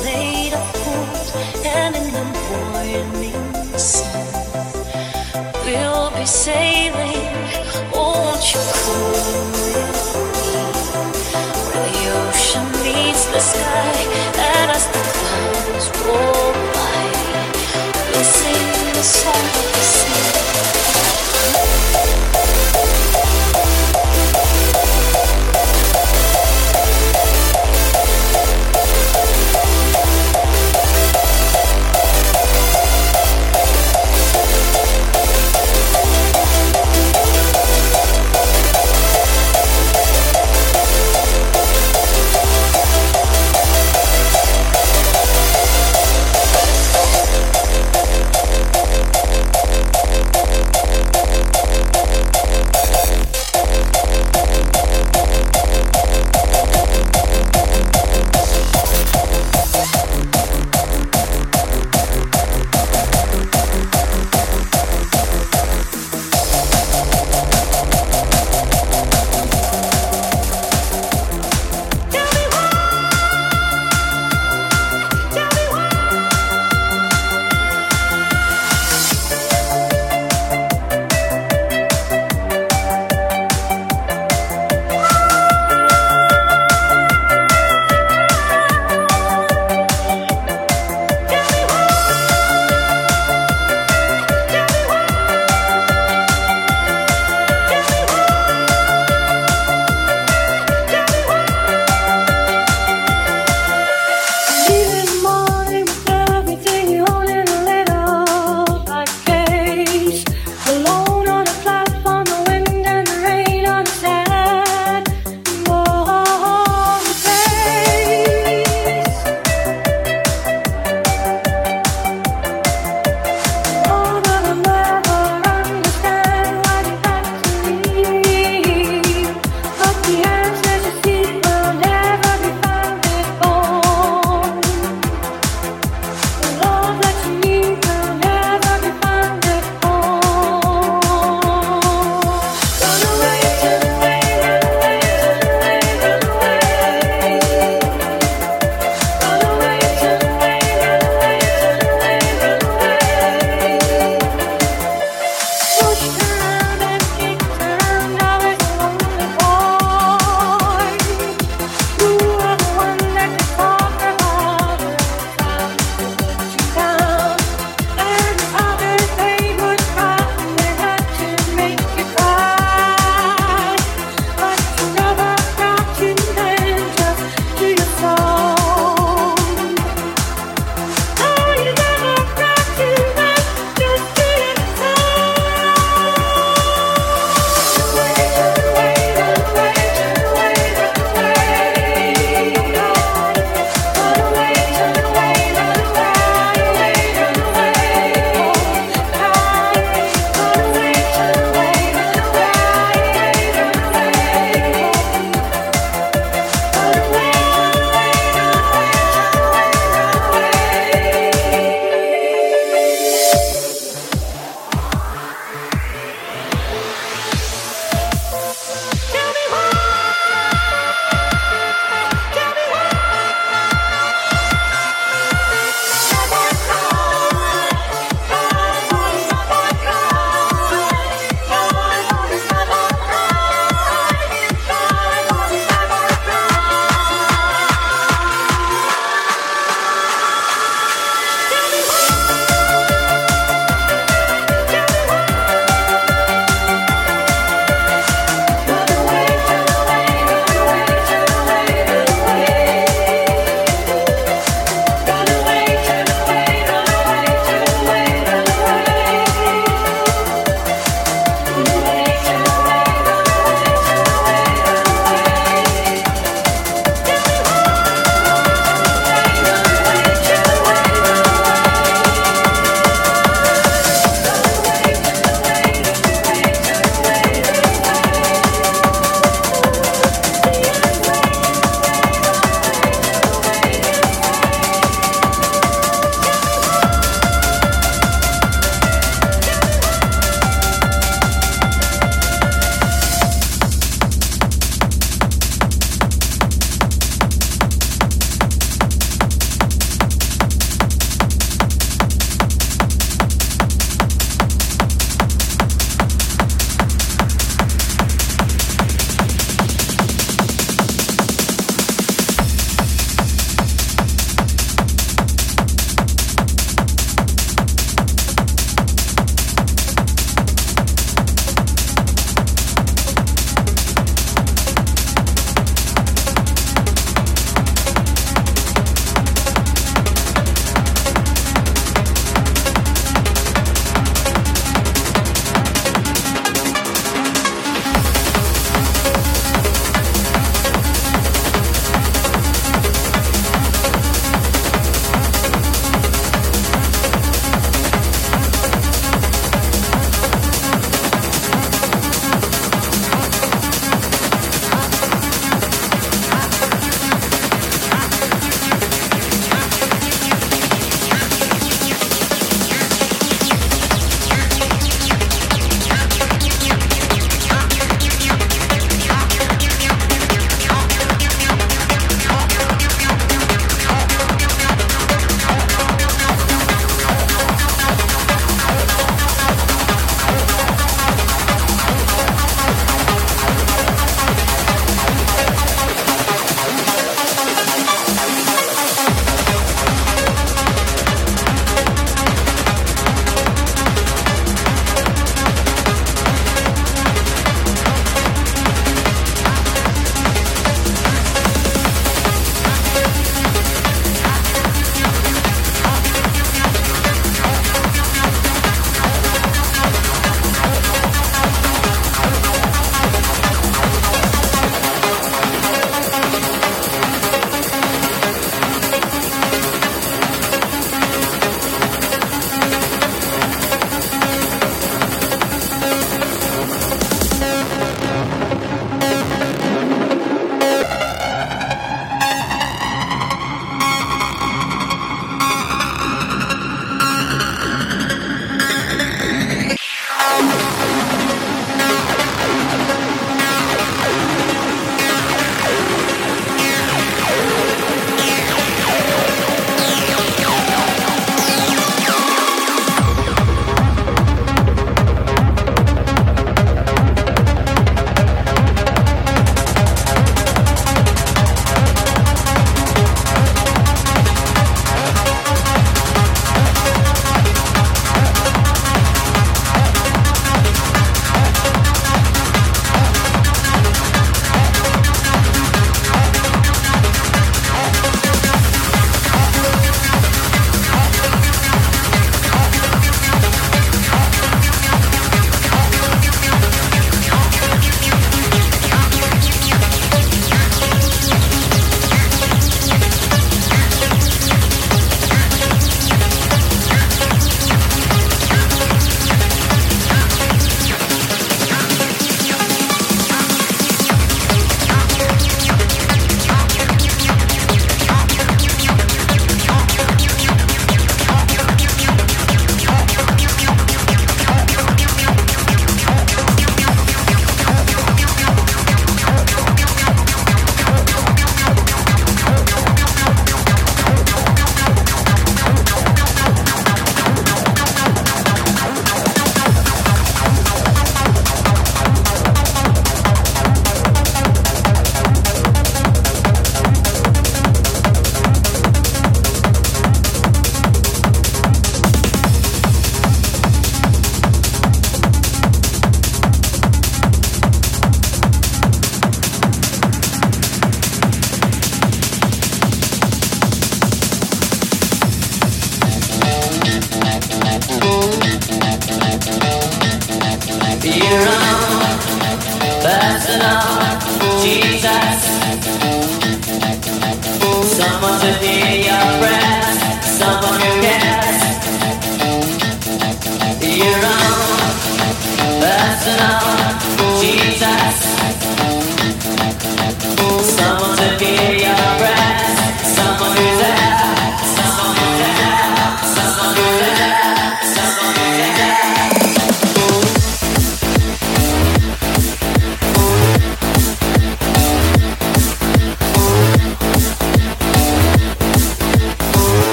made of and in the morning sun, we'll be sailing. Won't you come?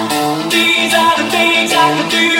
These are the things I can do.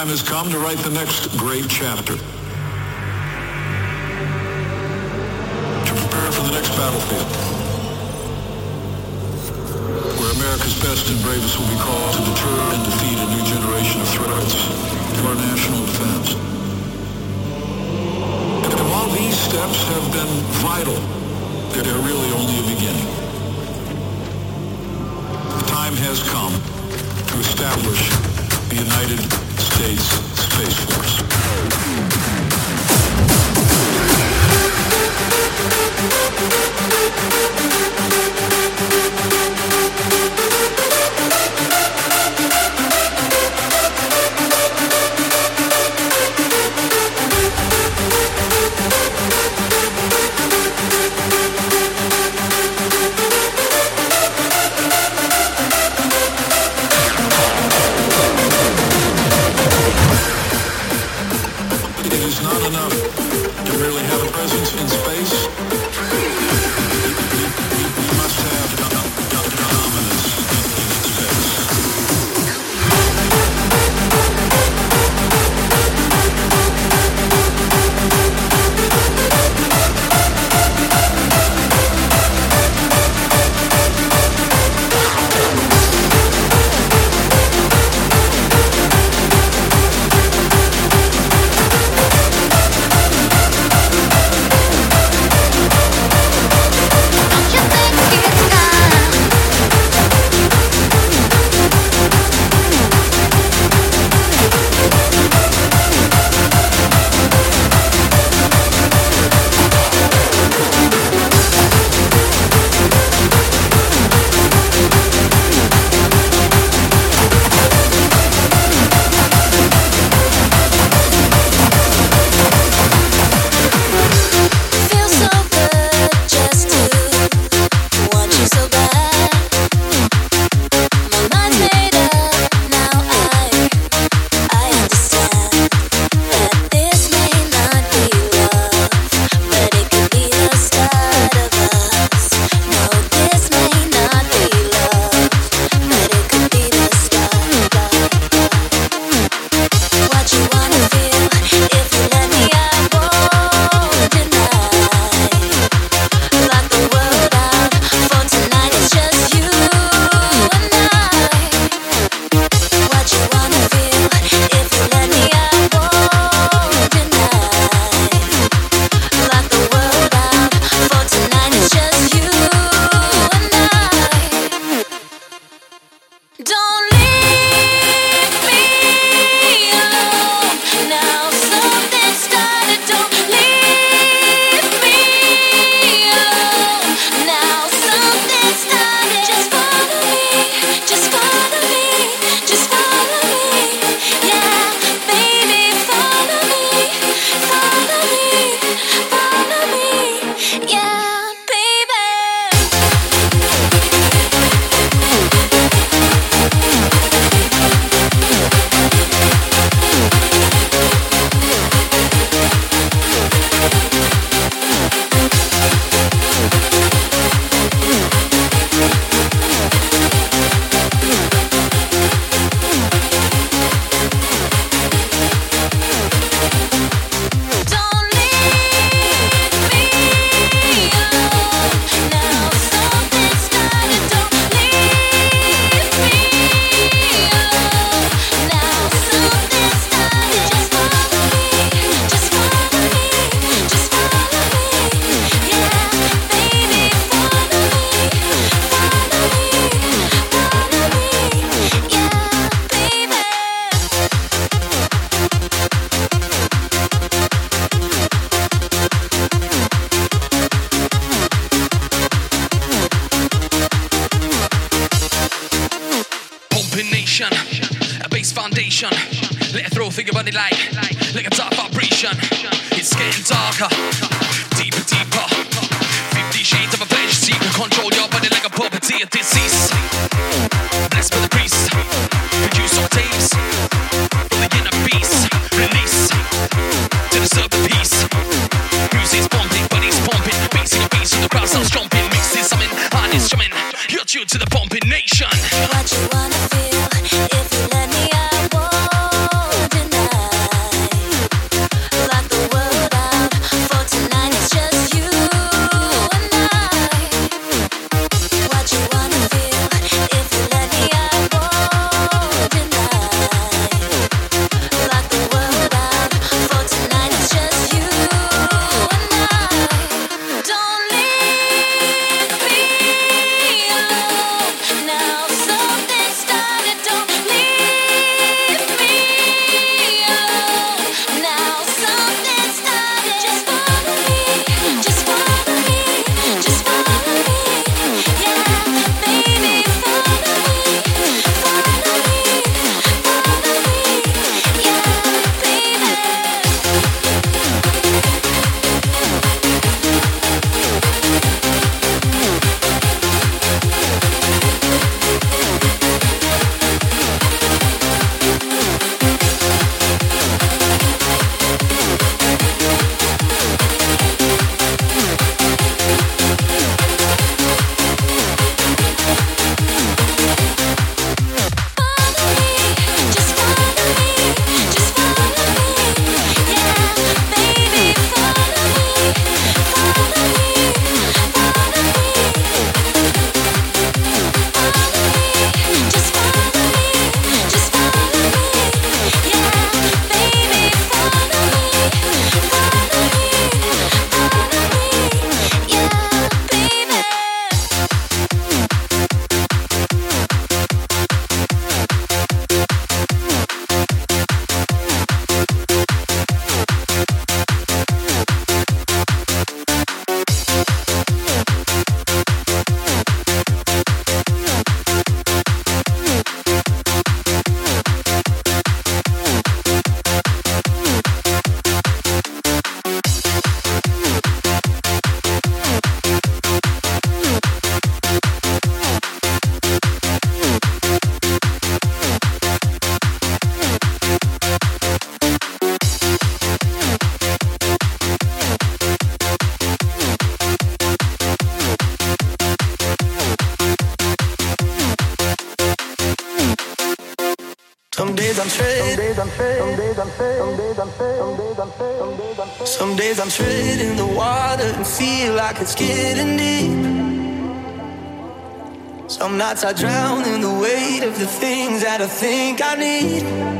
time has come to write the next great chapter. To prepare for the next battlefield. Where America's best and bravest will be called to deter and defeat a new generation of threats to our national defense. And while these steps have been vital, they're really only a beginning. The time has come to establish the United States Space Force. nights I drown in the weight of the things that I think I need.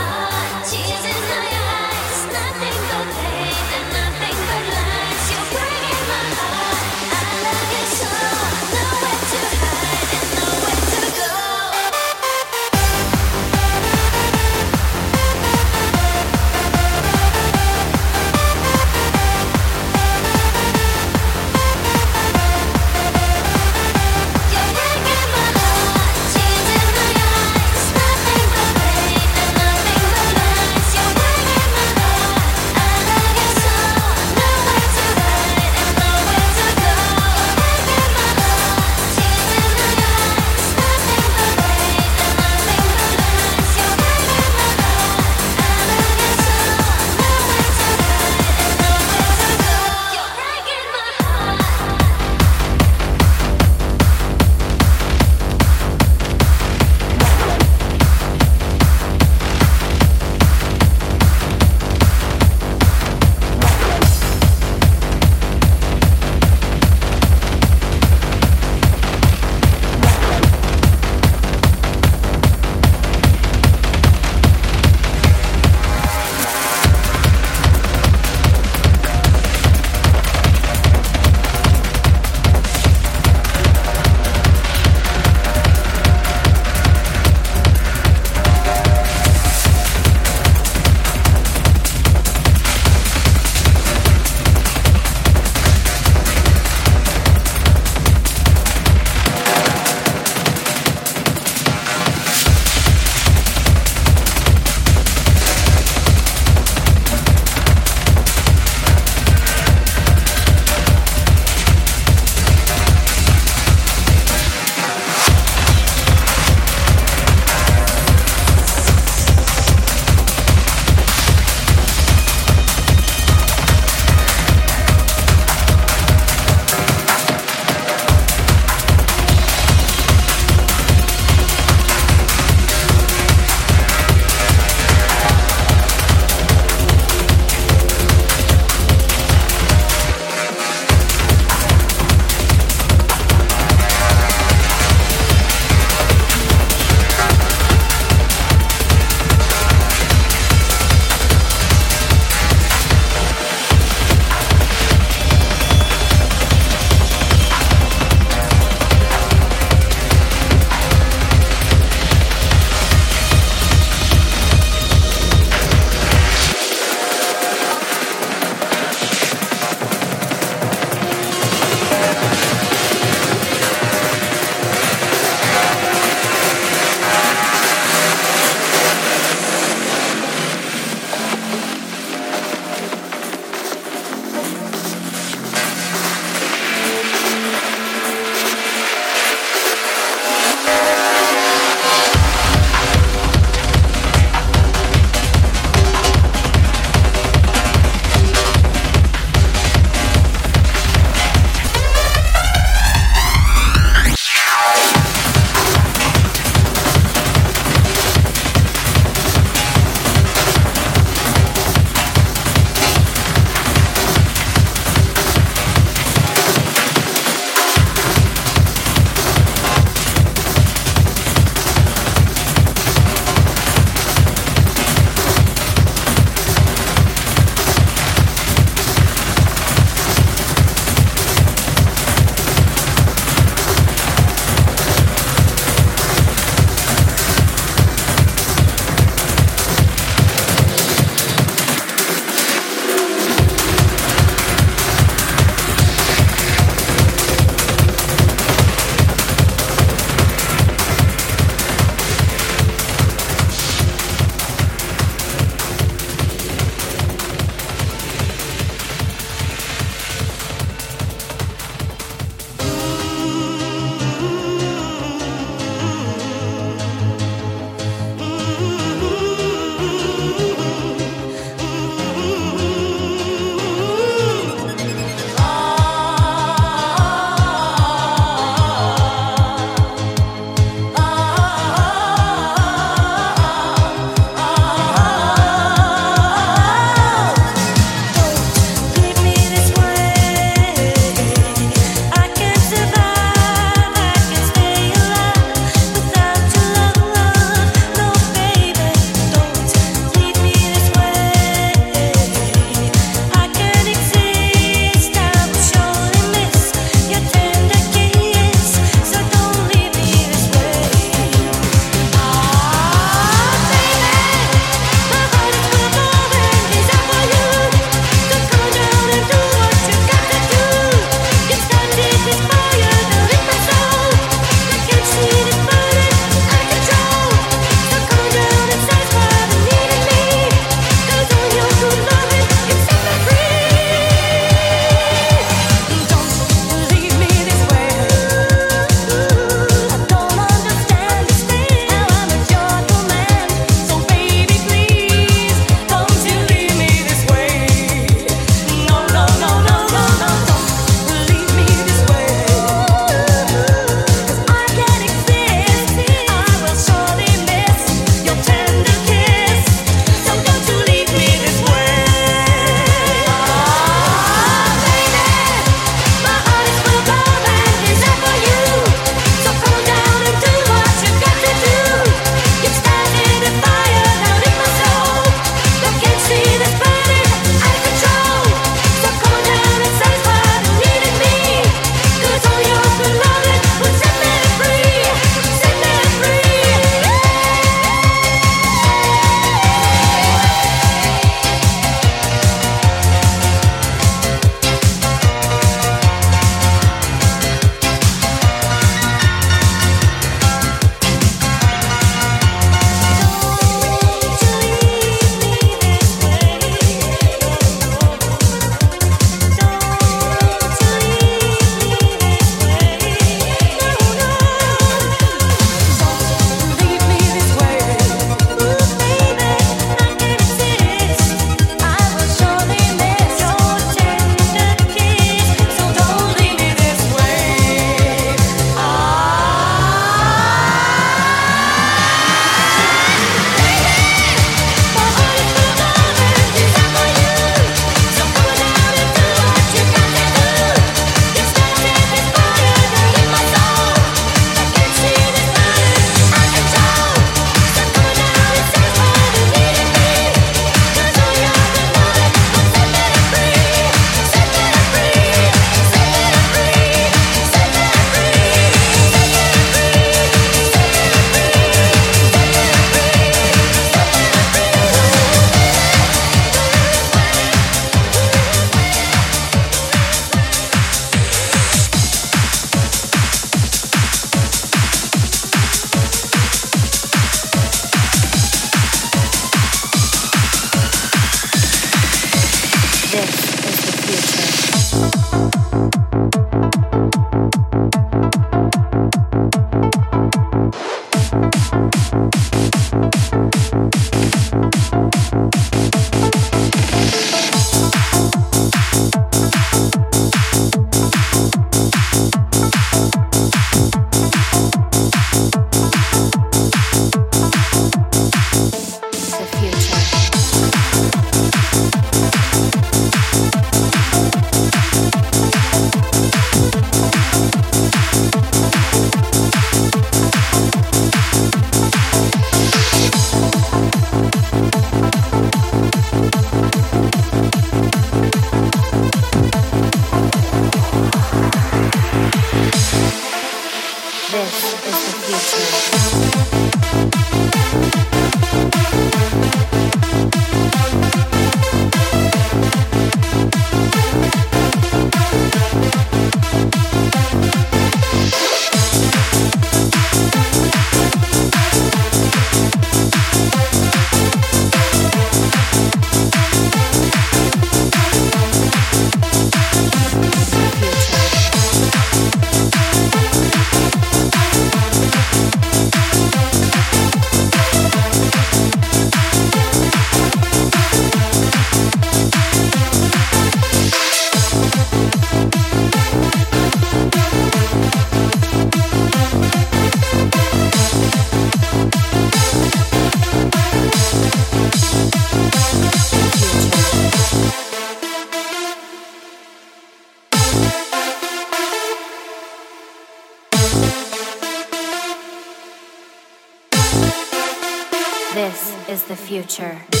The future.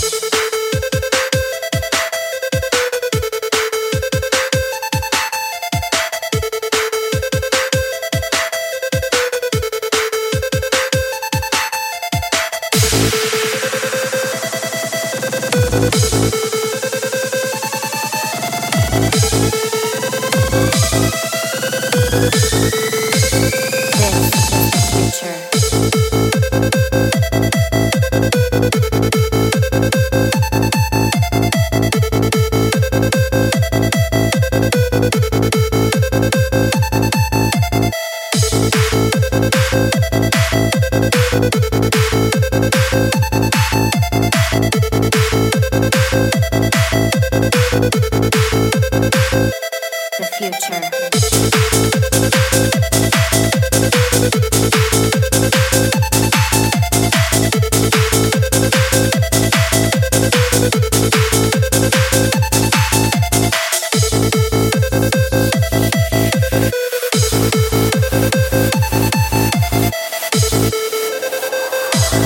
This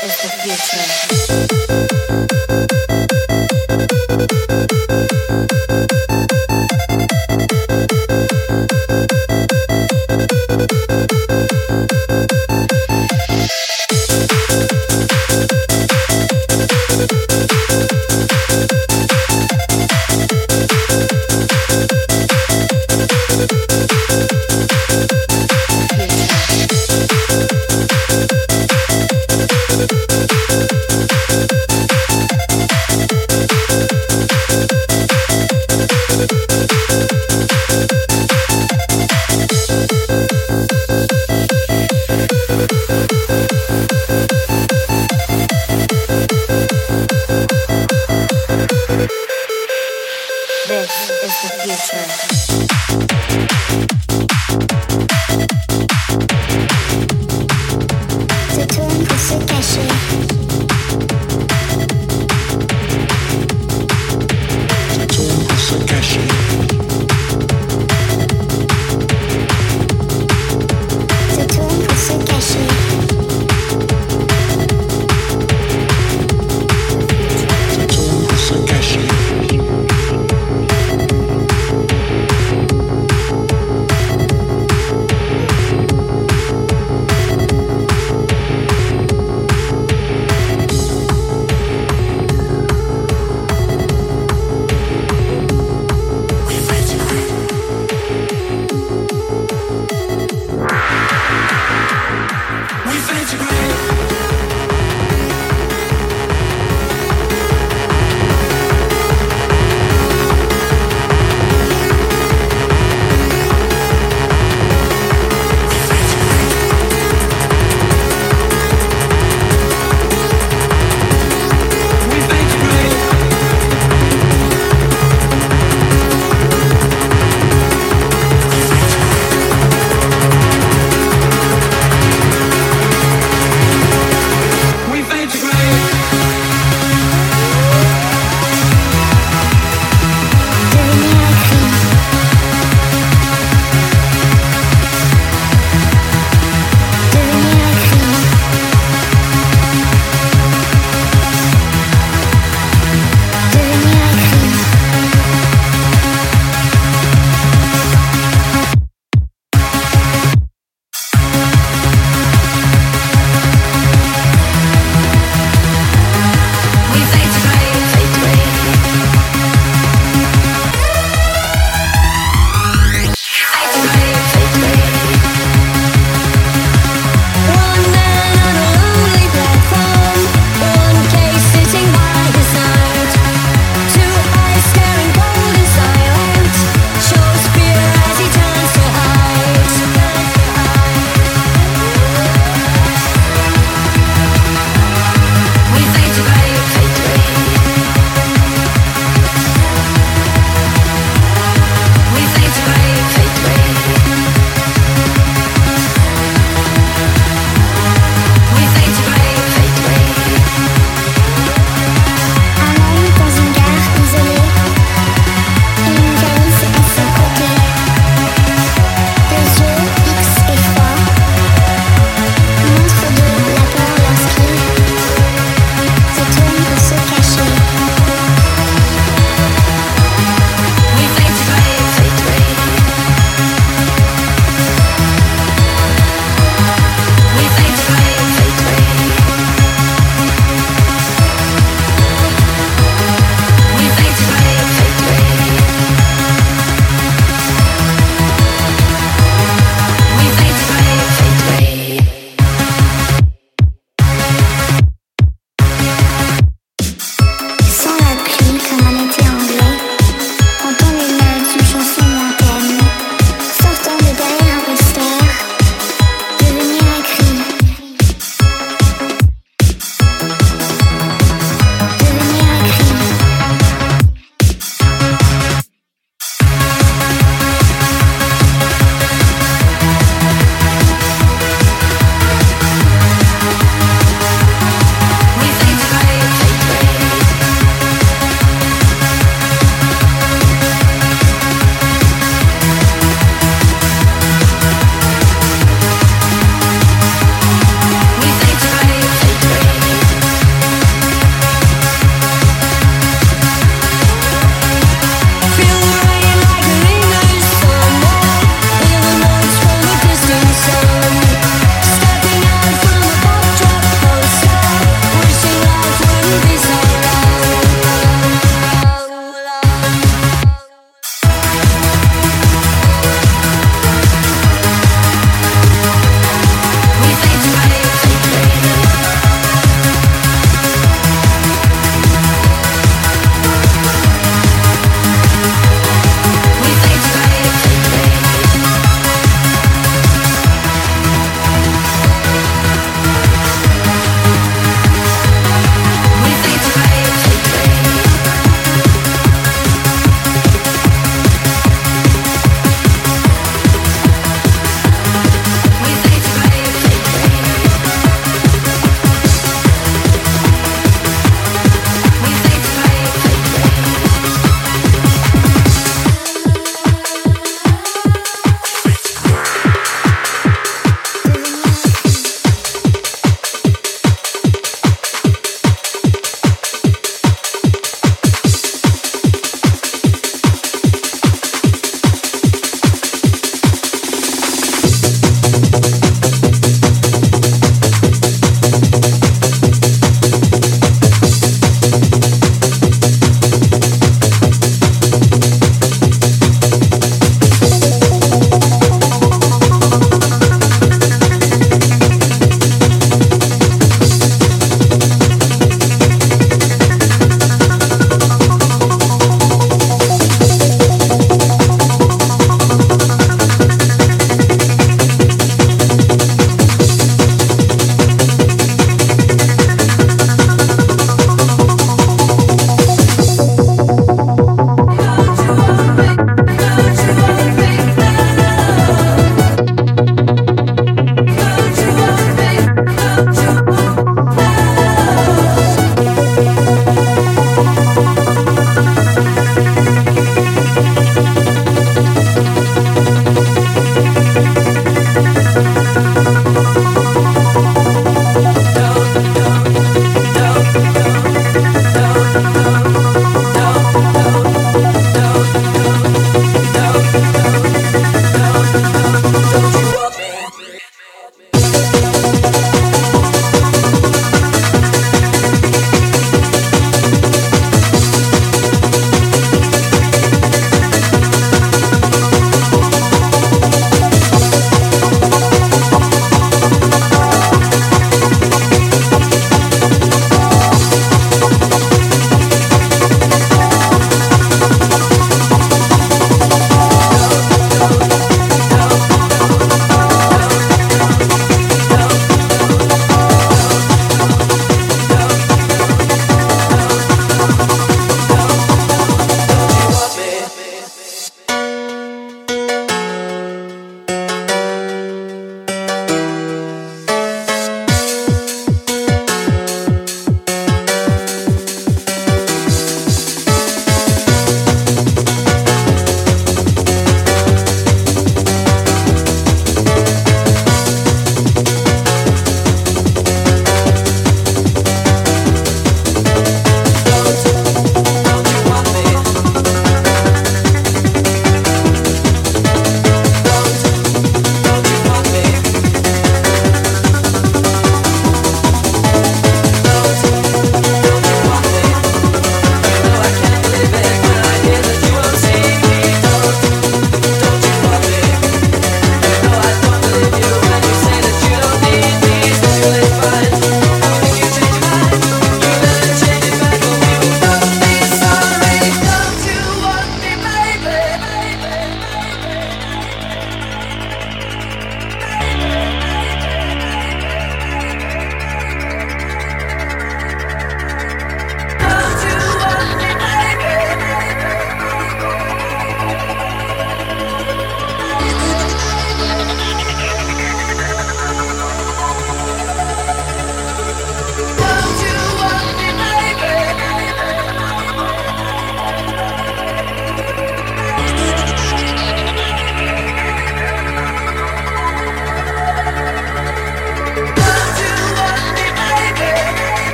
is the future.